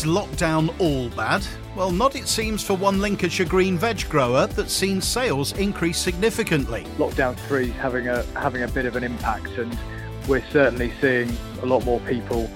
Is lockdown all bad? Well, not it seems for one Lincolnshire green veg grower that's seen sales increase significantly. Lockdown three is having a having a bit of an impact, and we're certainly seeing a lot more people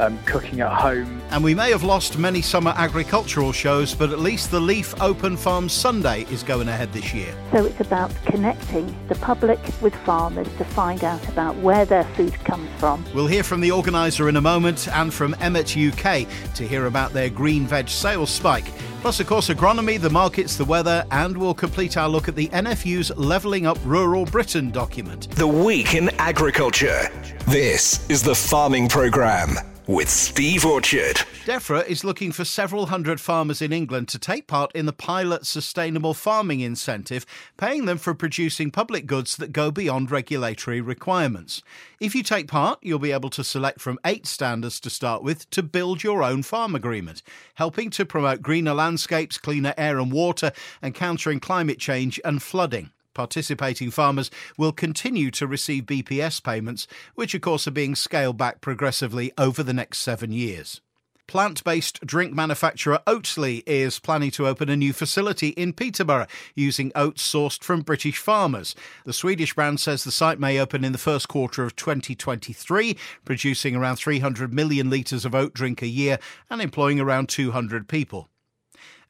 um, cooking at home. And we may have lost many summer agricultural shows, but at least the Leaf Open Farm Sunday is going ahead this year. So it's about connecting the public with farmers to find out about where their food comes from. We'll hear from the organiser in a moment and from Emmett UK to hear about their green veg sales spike. Plus, of course, agronomy, the markets, the weather, and we'll complete our look at the NFU's Levelling Up Rural Britain document. The Week in Agriculture. This is the Farming Programme with Steve Orchard. DEFRA is looking for several hundred farmers in England to take part in the pilot sustainable farming incentive, paying them for producing public goods that go beyond regulatory requirements. If you take part, you'll be able to select from eight standards to start with to build your own farm agreement, helping to promote greener landscapes, cleaner air and water, and countering climate change and flooding. Participating farmers will continue to receive BPS payments, which of course are being scaled back progressively over the next seven years. Plant based drink manufacturer Oatly is planning to open a new facility in Peterborough using oats sourced from British farmers. The Swedish brand says the site may open in the first quarter of 2023, producing around 300 million litres of oat drink a year and employing around 200 people.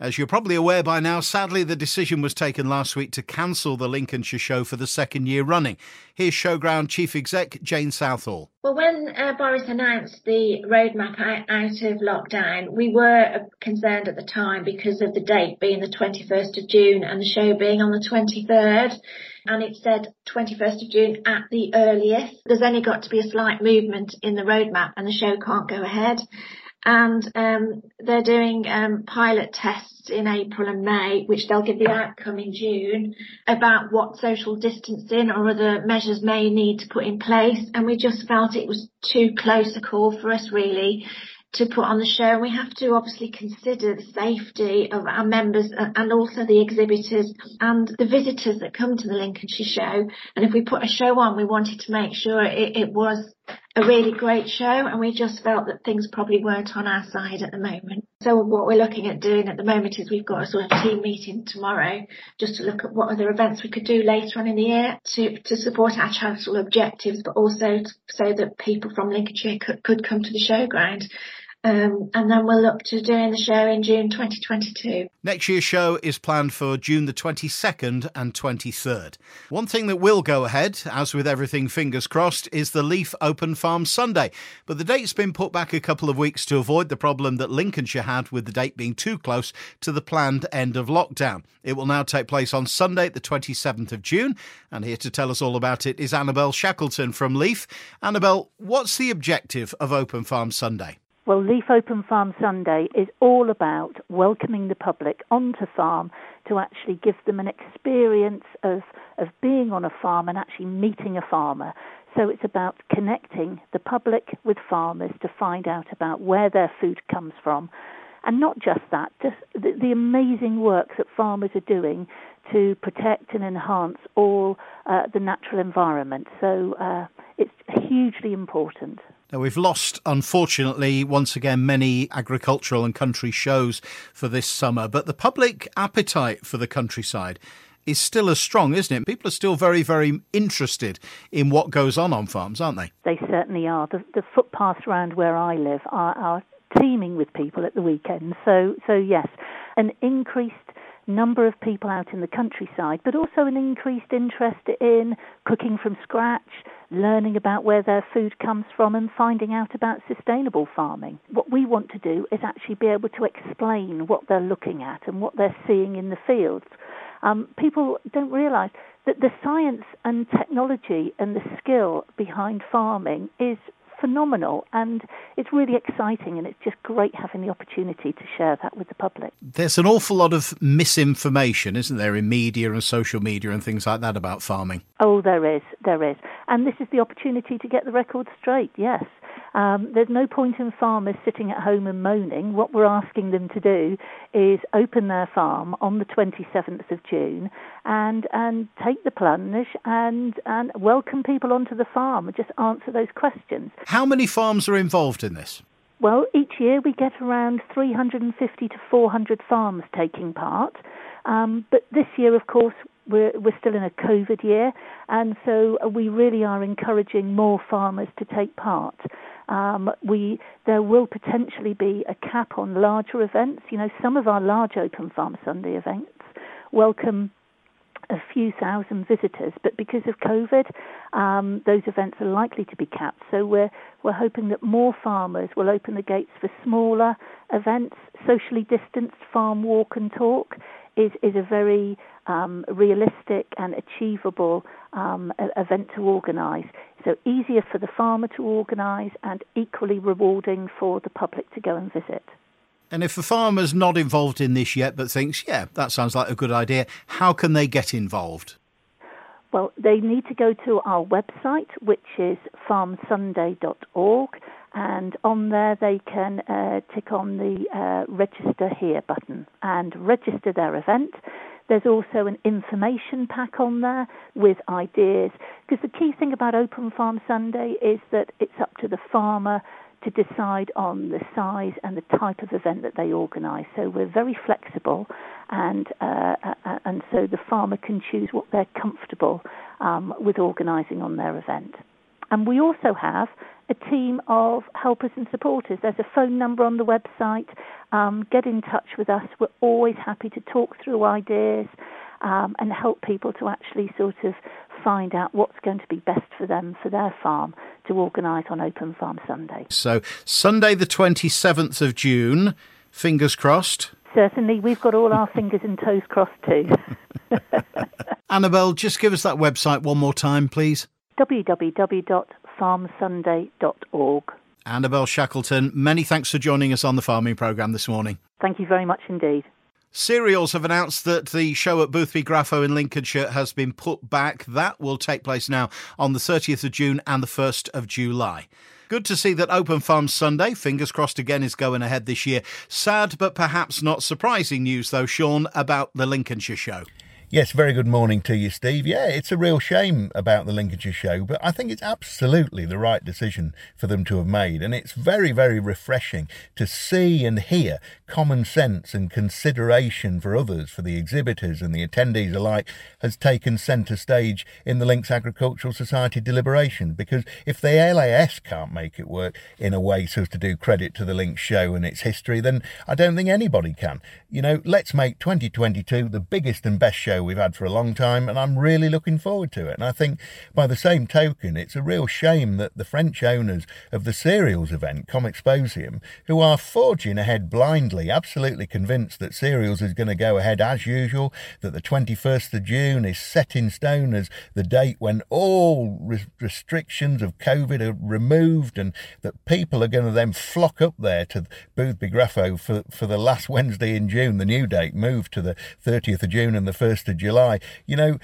As you're probably aware by now, sadly, the decision was taken last week to cancel the Lincolnshire show for the second year running. Here's Showground Chief Exec Jane Southall. Well, when uh, Boris announced the roadmap out of lockdown, we were uh, concerned at the time because of the date being the 21st of June and the show being on the 23rd. And it said 21st of June at the earliest. There's only got to be a slight movement in the roadmap and the show can't go ahead and um, they're doing um, pilot tests in April and May, which they'll give the outcome in June about what social distancing or other measures may need to put in place. And we just felt it was too close a call for us really to put on the show. We have to obviously consider the safety of our members and also the exhibitors and the visitors that come to the Lincolnshire show. And if we put a show on, we wanted to make sure it, it was a really great show and we just felt that things probably weren't on our side at the moment. So what we're looking at doing at the moment is we've got a sort of team meeting tomorrow just to look at what other events we could do later on in the year to, to support our charitable objectives but also so that people from Lincolnshire could, could come to the showground um, and then we'll look to doing the show in June 2022. Next year's show is planned for June the 22nd and 23rd. One thing that will go ahead, as with everything fingers crossed, is the Leaf Open Farm Sunday. But the date's been put back a couple of weeks to avoid the problem that Lincolnshire had with the date being too close to the planned end of lockdown. It will now take place on Sunday, the 27th of June. And here to tell us all about it is Annabel Shackleton from Leaf. Annabelle, what's the objective of Open Farm Sunday? Well, Leaf Open Farm Sunday is all about welcoming the public onto farm to actually give them an experience of, of being on a farm and actually meeting a farmer. So it's about connecting the public with farmers to find out about where their food comes from. And not just that, just the, the amazing work that farmers are doing to protect and enhance all uh, the natural environment. So uh, it's hugely important. Now, we've lost, unfortunately, once again, many agricultural and country shows for this summer, but the public appetite for the countryside is still as strong, isn't it? People are still very, very interested in what goes on on farms, aren't they? They certainly are. The, the footpaths around where I live are, are teeming with people at the weekend. So, so yes, an increased number of people out in the countryside, but also an increased interest in cooking from scratch, learning about where their food comes from and finding out about sustainable farming. What we want to do is actually be able to explain what they're looking at and what they're seeing in the fields. Um, people don't realise that the science and technology and the skill behind farming is phenomenal and it's really exciting and it's just great having the opportunity to share that with the public. There's an awful lot of misinformation, isn't there, in media and social media and things like that about farming? Oh, there is, there is. And this is the opportunity to get the record straight, yes. Um, there's no point in farmers sitting at home and moaning. What we're asking them to do is open their farm on the 27th of June and and take the plunge and and welcome people onto the farm and just answer those questions. How many farms are involved in this? Well, each year we get around 350 to 400 farms taking part. Um, but this year, of course, we're, we're still in a COVID year, and so we really are encouraging more farmers to take part. Um, we there will potentially be a cap on larger events. You know, some of our large Open Farm Sunday events welcome a few thousand visitors, but because of COVID, um, those events are likely to be capped. So we're we're hoping that more farmers will open the gates for smaller events, socially distanced farm walk and talk is is a very um, realistic and achievable um, event to organise. So easier for the farmer to organise and equally rewarding for the public to go and visit. And if a farmer's not involved in this yet but thinks, yeah, that sounds like a good idea, how can they get involved? Well, they need to go to our website, which is farmsunday.org, and on there they can uh, tick on the uh, register here button and register their event. There's also an information pack on there with ideas because the key thing about Open Farm Sunday is that it's up to the farmer to decide on the size and the type of event that they organise. So we're very flexible, and uh, uh, and so the farmer can choose what they're comfortable um, with organising on their event. And we also have a team of helpers and supporters. There's a phone number on the website. Um, get in touch with us. We're always happy to talk through ideas um, and help people to actually sort of find out what's going to be best for them for their farm to organise on Open Farm Sunday. So, Sunday, the 27th of June, fingers crossed. Certainly, we've got all our fingers and toes crossed too. Annabel, just give us that website one more time, please. www.farmsunday.org. Annabel Shackleton, many thanks for joining us on the farming programme this morning. Thank you very much indeed. Cereals have announced that the show at Boothby Graffoe in Lincolnshire has been put back. That will take place now on the 30th of June and the 1st of July. Good to see that Open Farm Sunday, fingers crossed again, is going ahead this year. Sad but perhaps not surprising news, though, Sean, about the Lincolnshire show. Yes, very good morning to you, Steve. Yeah, it's a real shame about the Lincolnshire show, but I think it's absolutely the right decision for them to have made. And it's very, very refreshing to see and hear common sense and consideration for others, for the exhibitors and the attendees alike, has taken centre stage in the Lincs Agricultural Society deliberation. Because if the LAS can't make it work in a way so as to do credit to the Lincs show and its history, then I don't think anybody can. You know, let's make 2022 the biggest and best show we've had for a long time, and I'm really looking forward to it. And I think by the same token, it's a real shame that the French owners of the cereals event, Comexposium, who are forging ahead blindly, absolutely convinced that cereals is going to go ahead as usual, that the 21st of June is set in stone as the date when all re- restrictions of COVID are removed, and that people are going to then flock up there to Boothby Graffoe for, for the last Wednesday in June, the new date moved to the 30th of June and the 1st of July. You know,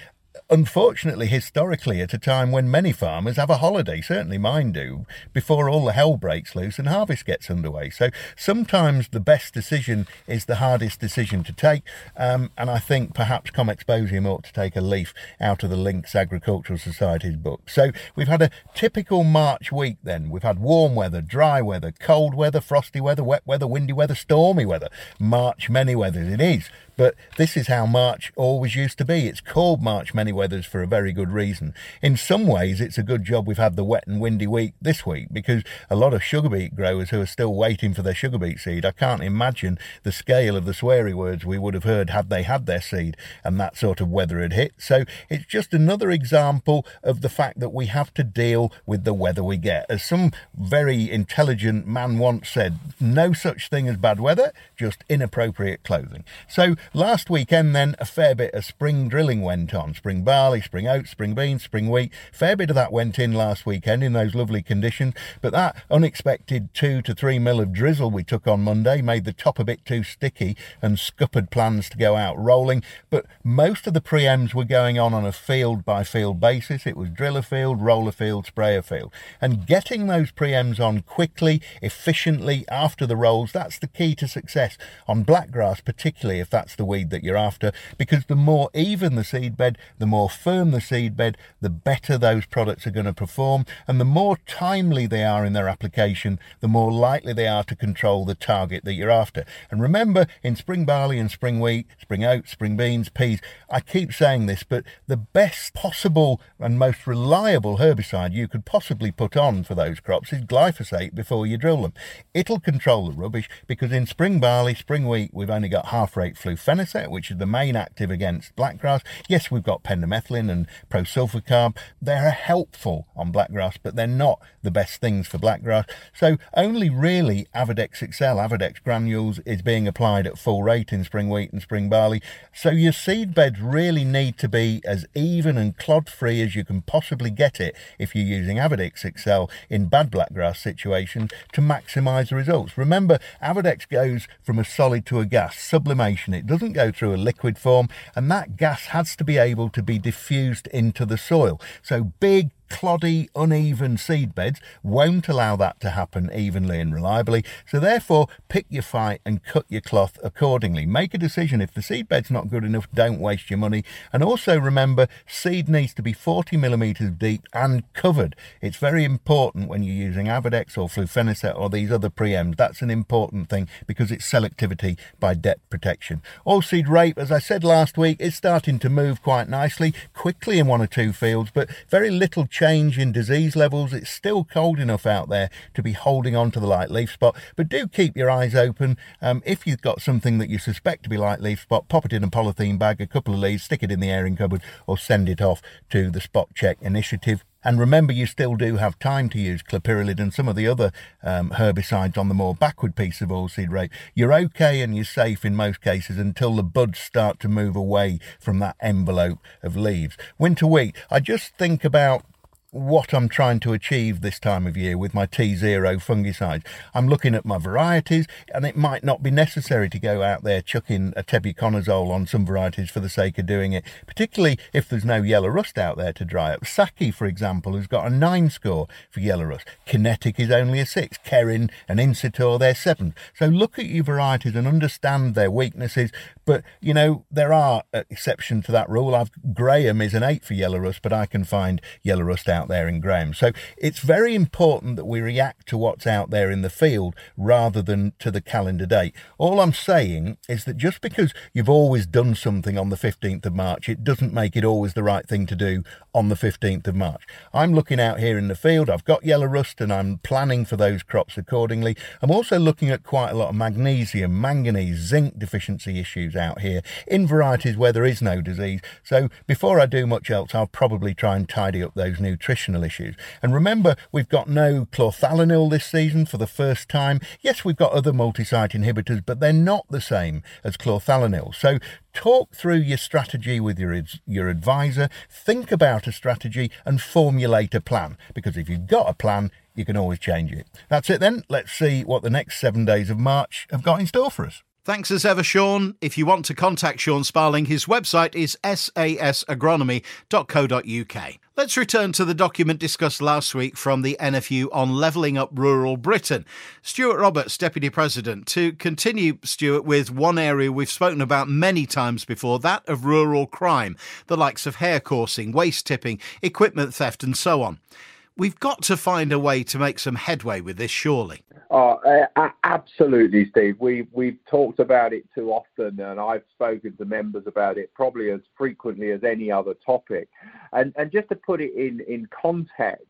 unfortunately, historically, at a time when many farmers have a holiday, certainly mine do, before all the hell breaks loose and harvest gets underway. So sometimes the best decision is the hardest decision to take. Um, and I think perhaps Comexposium ought to take a leaf out of the Lincs Agricultural Society's book. So we've had a typical March week then. We've had warm weather, dry weather, cold weather, frosty weather, wet weather, windy weather, stormy weather. March, many weathers it is. But this is how March always used to be. It's called March Many Weathers for a very good reason. In some ways, it's a good job we've had the wet and windy week this week because a lot of sugar beet growers who are still waiting for their sugar beet seed, I can't imagine the scale of the sweary words we would have heard had they had their seed and that sort of weather had hit. So it's just another example of the fact that we have to deal with the weather we get. As some very intelligent man once said, no such thing as bad weather, just inappropriate clothing. So Last weekend, then, a fair bit of spring drilling went on. Spring barley, spring oats, spring beans, spring wheat. Fair bit of that went in last weekend in those lovely conditions. But that unexpected two to three mil of drizzle we took on Monday made the top a bit too sticky and scuppered plans to go out rolling. But most of the preems were going on on a field by field basis. It was driller field, roller field, sprayer field. And getting those preems on quickly, efficiently after the rolls, that's the key to success. On blackgrass, particularly if that's the weed that you're after, because the more even the seed bed, the more firm the seedbed, the better those products are going to perform, and the more timely they are in their application, the more likely they are to control the target that you're after. And remember, in spring barley and spring wheat, spring oats, spring beans, peas, I keep saying this, but the best possible and most reliable herbicide you could possibly put on for those crops is glyphosate before you drill them. It'll control the rubbish because in spring barley, spring wheat, we've only got half rate flufenacet, which is the main active against blackgrass. Yes, we've got pendimethalin and prosulfocarb. They're helpful on blackgrass, but they're not the best things for blackgrass. So only really Avadex Excel, Avadex granules is being applied at full rate in spring wheat and spring barley. So your seed beds really need to be as even and clod free as you can possibly get it if you're using Avadex Excel in bad blackgrass situations to maximise the results. Remember, Avadex goes from a solid to a gas, sublimation. It doesn't go through a liquid form, and that gas has to be able to be diffused into the soil. So big cloddy, uneven seed beds won't allow that to happen evenly and reliably. So therefore, pick your fight and cut your cloth accordingly. Make a decision. If the seed bed's not good enough, don't waste your money. And also remember, seed needs to be 40 millimeters deep and covered. It's very important when you're using Avadex or Flufenacet or these other preems. That's an important thing because it's selectivity by depth protection. All seed rape, as I said last week, is starting to move quite nicely, quickly in one or two fields, but very little change in disease levels. It's still cold enough out there to be holding on to the light leaf spot, but do keep your eyes open. Um, if you've got something that you suspect to be light leaf spot, pop it in a polythene bag, a couple of leaves, stick it in the airing cupboard, or send it off to the Spot Check initiative. And remember, you still do have time to use clopyralid and some of the other um, herbicides on the more backward piece of oilseed rape. You're okay and you're safe in most cases until the buds start to move away from that envelope of leaves. Winter wheat, I just think about what I'm trying to achieve this time of year with my T0 fungicide. I'm looking at my varieties, and it might not be necessary to go out there chucking a tebuconazole on some varieties for the sake of doing it, particularly if there's no yellow rust out there to dry up. Saki, for example, has got a 9 score for yellow rust. Kinetic is only a 6. Kerrin and Insitor, they're 7. So look at your varieties and understand their weaknesses, but, you know, there are exceptions to that rule. I've Graham is an 8 for yellow rust, but I can find yellow rust out out there in Graham. So it's very important that we react to what's out there in the field rather than to the calendar date. All I'm saying is that just because you've always done something on the 15th of March, it doesn't make it always the right thing to do on the 15th of March. I'm looking out here in the field. I've got yellow rust and I'm planning for those crops accordingly. I'm also looking at quite a lot of magnesium, manganese, zinc deficiency issues out here in varieties where there is no disease. So before I do much else, I'll probably try and tidy up those nutrition nutritional issues. And remember, we've got no chlorthalonil this season for the first time. Yes, we've got other multi-site inhibitors, but they're not the same as chlorthalonil. So talk through your strategy with your your advisor, think about a strategy and formulate a plan because if you've got a plan, you can always change it. That's it then. Let's see what the next 7 days of March have got in store for us. Thanks as ever, Sean. If you want to contact Sean Sparling, his website is sasagronomy.co.uk. Let's return to the document discussed last week from the NFU on levelling up rural Britain. Stuart Roberts, Deputy President, to continue, Stuart, with one area we've spoken about many times before that of rural crime, the likes of hare coursing, waste tipping, equipment theft, and so on. We've got to find a way to make some headway with this, surely. Oh, uh, absolutely, Steve. We we've talked about it too often, and I've spoken to members about it probably as frequently as any other topic. And and just to put it in in context,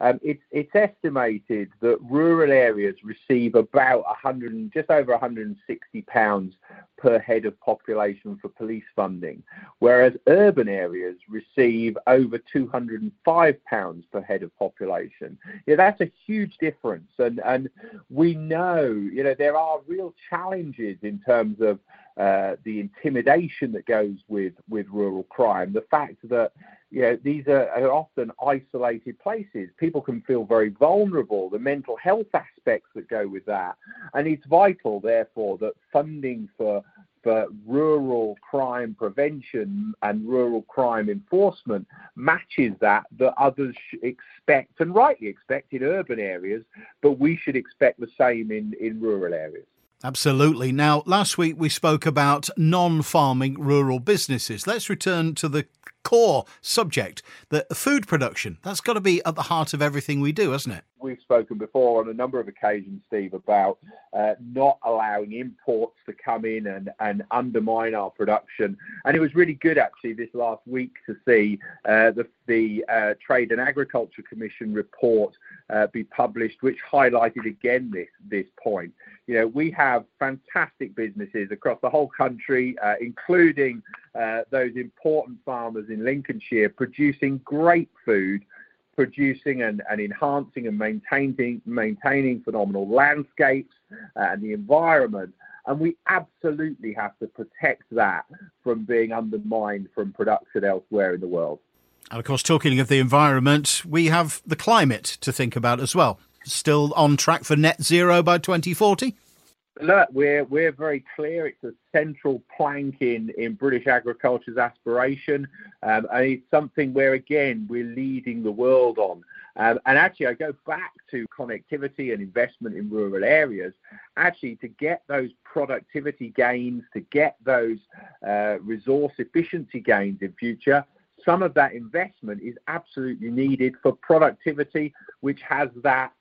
um, it's it's estimated that rural areas receive about 100, just over 160 pounds per head of population for police funding, whereas urban areas receive over 205 pounds per head of population. Yeah, that's a huge difference, and and we know you know there are real challenges in terms of uh, the intimidation that goes with with rural crime, the fact that you know, these are, are, often isolated places. People can feel very vulnerable, the mental health aspects that go with that. And it's vital, therefore, that funding for, for rural crime prevention and rural crime enforcement matches that that others expect and rightly expect in urban areas, but we should expect the same in, in rural areas. Absolutely. Now, last week we spoke about non farming rural businesses. Let's return to the core subject, the food production. That's got to be at the heart of everything we do, hasn't it? We've spoken before on a number of occasions, Steve, about uh, not allowing imports to come in and, and undermine our production. And it was really good, actually, this last week to see uh, the, the uh, Trade and Agriculture Commission report uh, be published, which highlighted again this, this point. You know, we have fantastic businesses across the whole country, uh, including uh, those important farmers in Lincolnshire producing great food producing and, and enhancing and maintaining maintaining phenomenal landscapes uh, and the environment. And we absolutely have to protect that from being undermined from production elsewhere in the world. And of course, talking of the environment, we have the climate to think about as well. Still on track for net zero by 2040? Look, we're we're very clear. It's a central plank in, in British agriculture's aspiration, um, and it's something where again we're leading the world on. Um, and actually, I go back to connectivity and investment in rural areas. Actually, to get those productivity gains, to get those uh, resource efficiency gains in future, some of that investment is absolutely needed for productivity, which has that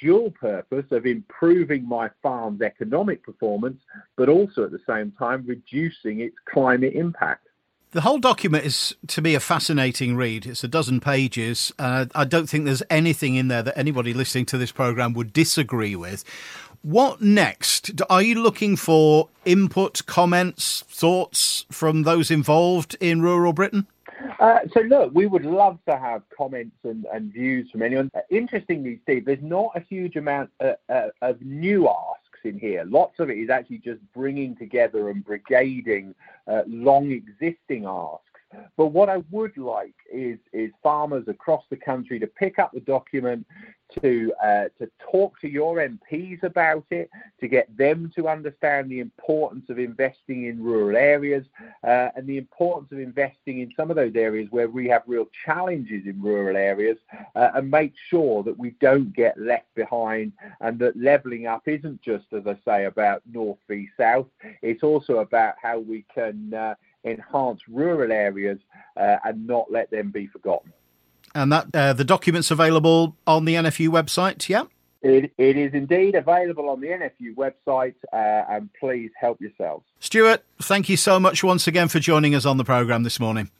dual purpose of improving my farm's economic performance, but also at the same time reducing its climate impact. The whole document is, to me, a fascinating read. It's a dozen pages. Uh, I don't think there's anything in there that anybody listening to this programme would disagree with. What next? Are you looking for input, comments, thoughts from those involved in rural Britain? Uh, so look, we would love to have comments and, and views from anyone. Uh, interestingly, Steve, there's not a huge amount uh, uh, of new asks in here. Lots of it is actually just bringing together and brigading long existing asks. But what I would like is is farmers across the country to pick up the document, to uh, to talk to your MPs about it, to get them to understand the importance of investing in rural areas uh, and the importance of investing in some of those areas where we have real challenges in rural areas, uh, and make sure that we don't get left behind and that levelling up isn't just, as I say, about north v south. It's also about how we can uh, enhance rural areas uh, and not let them be forgotten. And that uh, the documents available on the NFU website, yeah? It, it is indeed available on the NFU website, uh, and please help yourselves. Stuart, thank you so much once again for joining us on the programme this morning.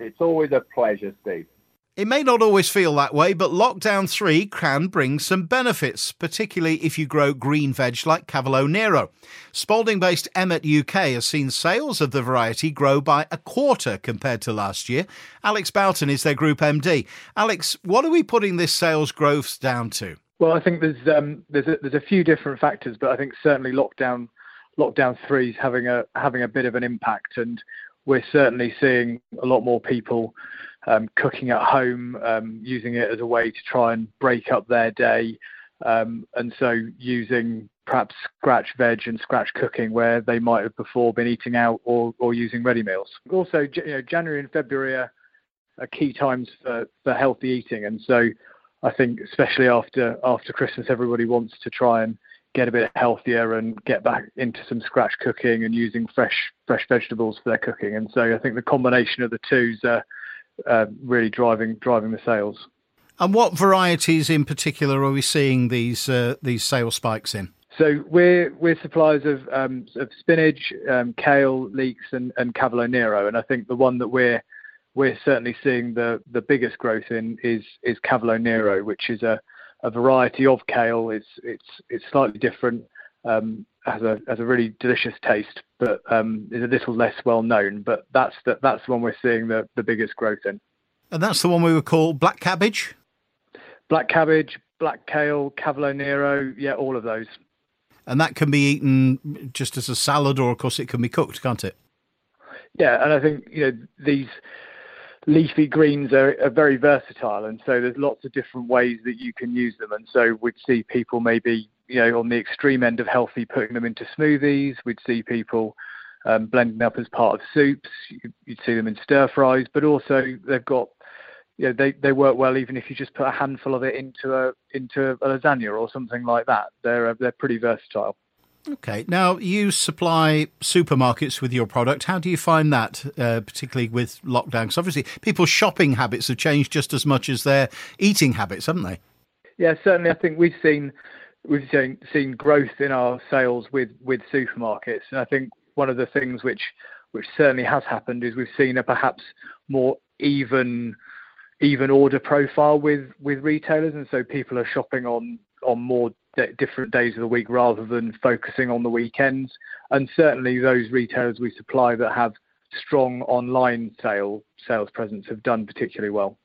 It's always a pleasure, Steve. It may not always feel that way, but Lockdown 3 can bring some benefits, particularly if you grow green veg like Cavolo Nero. Spalding based Emmett UK has seen sales of the variety grow by a quarter compared to last year. Alex Boughton is their group MD. Alex, what are we putting this sales growth down to? Well, I think there's um, there's a, there's a few different factors, but I think certainly lockdown lockdown three is having a having a bit of an impact, and we're certainly seeing a lot more people um, cooking at home, um, using it as a way to try and break up their day, um, and so using perhaps scratch veg and scratch cooking where they might have before been eating out or, or using ready meals. Also, you know, January and February are, are key times for, for healthy eating, and so I think especially after after Christmas, everybody wants to try and get a bit healthier and get back into some scratch cooking and using fresh fresh vegetables for their cooking. And so I think the combination of the two is uh, really driving driving the sales. And what varieties in particular are we seeing these uh, these sales spikes in? So we're we're suppliers of um, of spinach, um, kale, leeks, and and Cavolo Nero, and I think the one that we're we're certainly seeing the the biggest growth in is is Cavolo Nero, which is a a variety of kale. It's it's it's slightly different, um, has a has a really delicious taste, but um, is a little less well known. But that's the that's the one we're seeing the the biggest growth in. And that's the one we would call black cabbage. Black cabbage, black kale, Cavolo Nero, yeah, all of those. And that can be eaten just as a salad, or of course it can be cooked, can't it? Yeah, and I think you know these leafy greens are, are, very versatile, and so there's lots of different ways that you can use them. And so we'd see people maybe, you know, on the extreme end of healthy, putting them into smoothies. We'd see people um, blending up as part of soups. You'd see them in stir fries, but also they've got, you know, they, they work well even if you just put a handful of it into a into a lasagna or something like that. They're uh, they're pretty versatile. Okay. Now, you supply supermarkets with your product. How do you find that, uh, particularly with lockdown? Because obviously, people's shopping habits have changed just as much as their eating habits, haven't they? Yeah, certainly. I think we've seen we've seen, growth in our sales with with supermarkets, and I think one of the things which which certainly has happened is we've seen a perhaps more even even order profile with with retailers, and so people are shopping on on more different days of the week rather than focusing on the weekends. And certainly those retailers we supply that have strong online sale sales presence have done particularly well.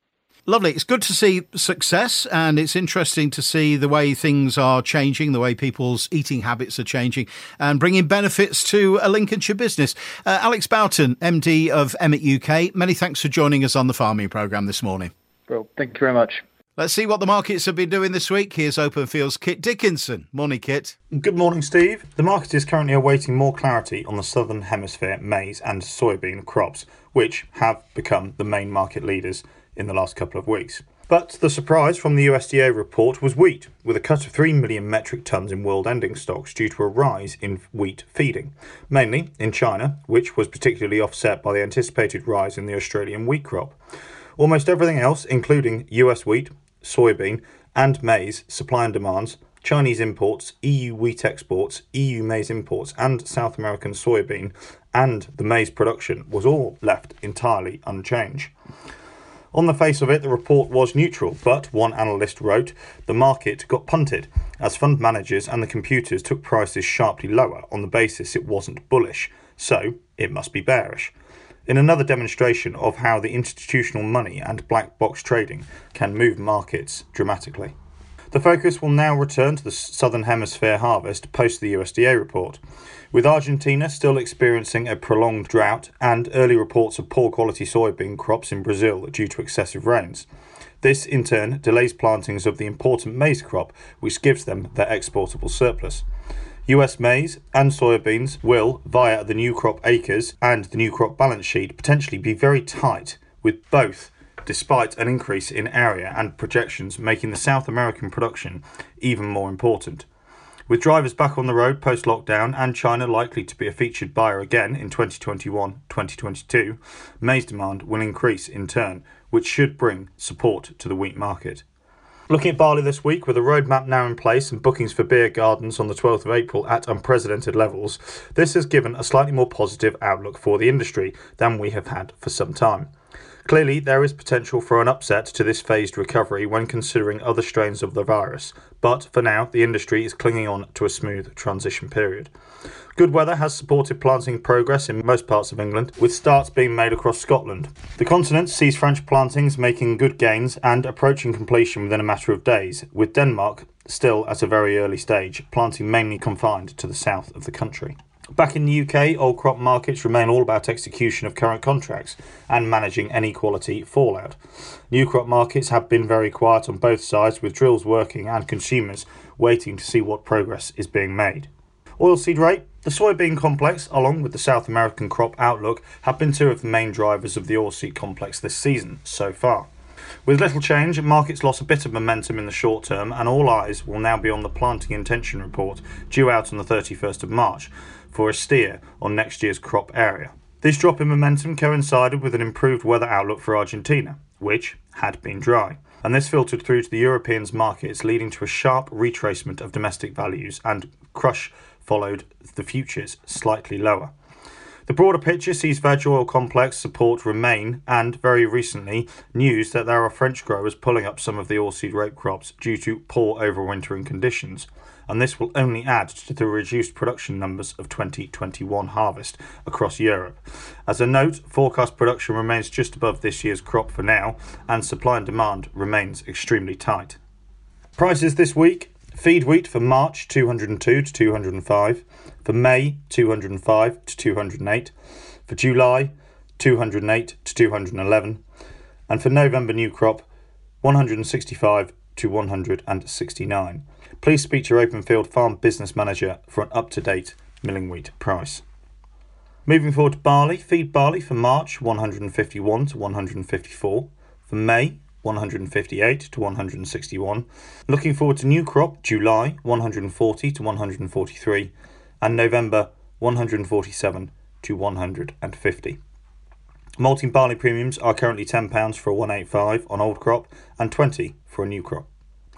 Lovely. It's good to see success, and it's interesting to see the way things are changing, the way people's eating habits are changing, and bringing benefits to a Lincolnshire business. Uh, Alex Boughton, MD of Emmett UK, many thanks for joining us on the farming programme this morning. Well, thank you very much. Let's see what the markets have been doing this week. Here's Openfield's Kit Dickinson. Morning, Kit. Good morning, Steve. The market is currently awaiting more clarity on the Southern Hemisphere maize and soybean crops, which have become the main market leaders in the last couple of weeks. But the surprise from the USDA report was wheat, with a cut of 3 million metric tonnes in world ending stocks due to a rise in wheat feeding, mainly in China, which was particularly offset by the anticipated rise in the Australian wheat crop. Almost everything else, including US wheat, soybean, and maize supply and demands, Chinese imports, EU wheat exports, EU maize imports, and South American soybean, and the maize production was all left entirely unchanged. On the face of it, the report was neutral, but one analyst wrote the market got punted as fund managers and the computers took prices sharply lower on the basis it wasn't bullish, so it must be bearish. In another demonstration of how the institutional money and black box trading can move markets dramatically. The focus will now return to the Southern Hemisphere harvest post the USDA report. With Argentina still experiencing a prolonged drought and early reports of poor quality soybean crops in Brazil due to excessive rains. This, in turn, delays plantings of the important maize crop, which gives them their exportable surplus. US maize and soybeans will, via the new crop acres and the new crop balance sheet, potentially be very tight, with both despite an increase in area and projections making the South American production even more important. With drivers back on the road post lockdown and China likely to be a featured buyer again in 2021 2022, maize demand will increase in turn, which should bring support to the wheat market. Looking at barley this week, with a roadmap now in place and bookings for beer gardens on the 12th of April at unprecedented levels, this has given a slightly more positive outlook for the industry than we have had for some time. Clearly, there is potential for an upset to this phased recovery when considering other strains of the virus, but for now, the industry is clinging on to a smooth transition period. Good weather has supported planting progress in most parts of England, with starts being made across Scotland. The continent sees French plantings making good gains and approaching completion within a matter of days, with Denmark still at a very early stage, planting mainly confined to the south of the country. Back in the UK, old crop markets remain all about execution of current contracts and managing any quality fallout. New crop markets have been very quiet on both sides, with drills working and consumers waiting to see what progress is being made. Oilseed rape, the soybean complex, along with the South American crop outlook, have been two of the main drivers of the oilseed complex this season so far. With little change, markets lost a bit of momentum in the short term, and all eyes will now be on the planting intention report due out on the 31st of March, for a steer on next year's crop area. This drop in momentum coincided with an improved weather outlook for Argentina, which had been dry, and this filtered through to the Europeans' markets, leading to a sharp retracement of domestic values and crush followed the futures slightly lower. The broader picture sees veg oil complex support remain, and very recently, news that there are French growers pulling up some of the oilseed rape crops due to poor overwintering conditions and this will only add to the reduced production numbers of 2021 harvest across Europe. As a note, forecast production remains just above this year's crop for now, and supply and demand remains extremely tight. Prices this week feed wheat for March 202 to 205, for May 205 to 208, for July 208 to 211, and for November new crop 165 to 169 please speak to your Openfield Farm Business Manager for an up to date milling wheat price. Moving forward to barley, feed barley for March 151 to 154, for May 158 to 161. Looking forward to new crop July 140 to 143, and November 147 to 150. Malting barley premiums are currently £10 for a 185 on old crop and 20 for a new crop.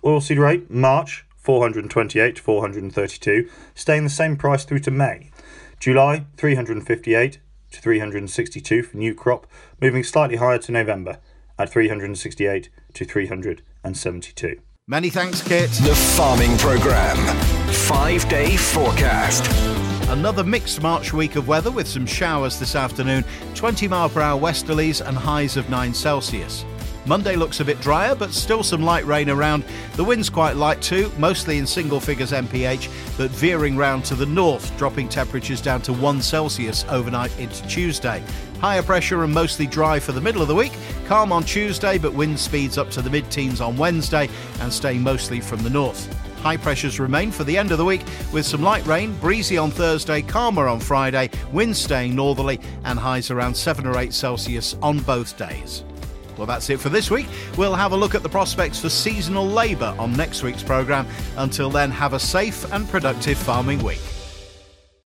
Oilseed rape, March 428 to 432, staying the same price through to May. July 358 to 362 for new crop, moving slightly higher to November at 368 to 372. Many thanks, Kit. The Farming Programme. Five day forecast. Another mixed March week of weather with some showers this afternoon, 20 mile per hour westerlies and highs of 9 Celsius. Monday looks a bit drier, but still some light rain around. The wind's quite light too, mostly in single figures MPH, but veering round to the north, dropping temperatures down to 1 Celsius overnight into Tuesday. Higher pressure and mostly dry for the middle of the week. Calm on Tuesday, but wind speeds up to the mid teens on Wednesday and staying mostly from the north. High pressures remain for the end of the week with some light rain, breezy on Thursday, calmer on Friday, winds staying northerly, and highs around 7 or 8 Celsius on both days. Well, that's it for this week. We'll have a look at the prospects for seasonal labour on next week's programme. Until then, have a safe and productive farming week.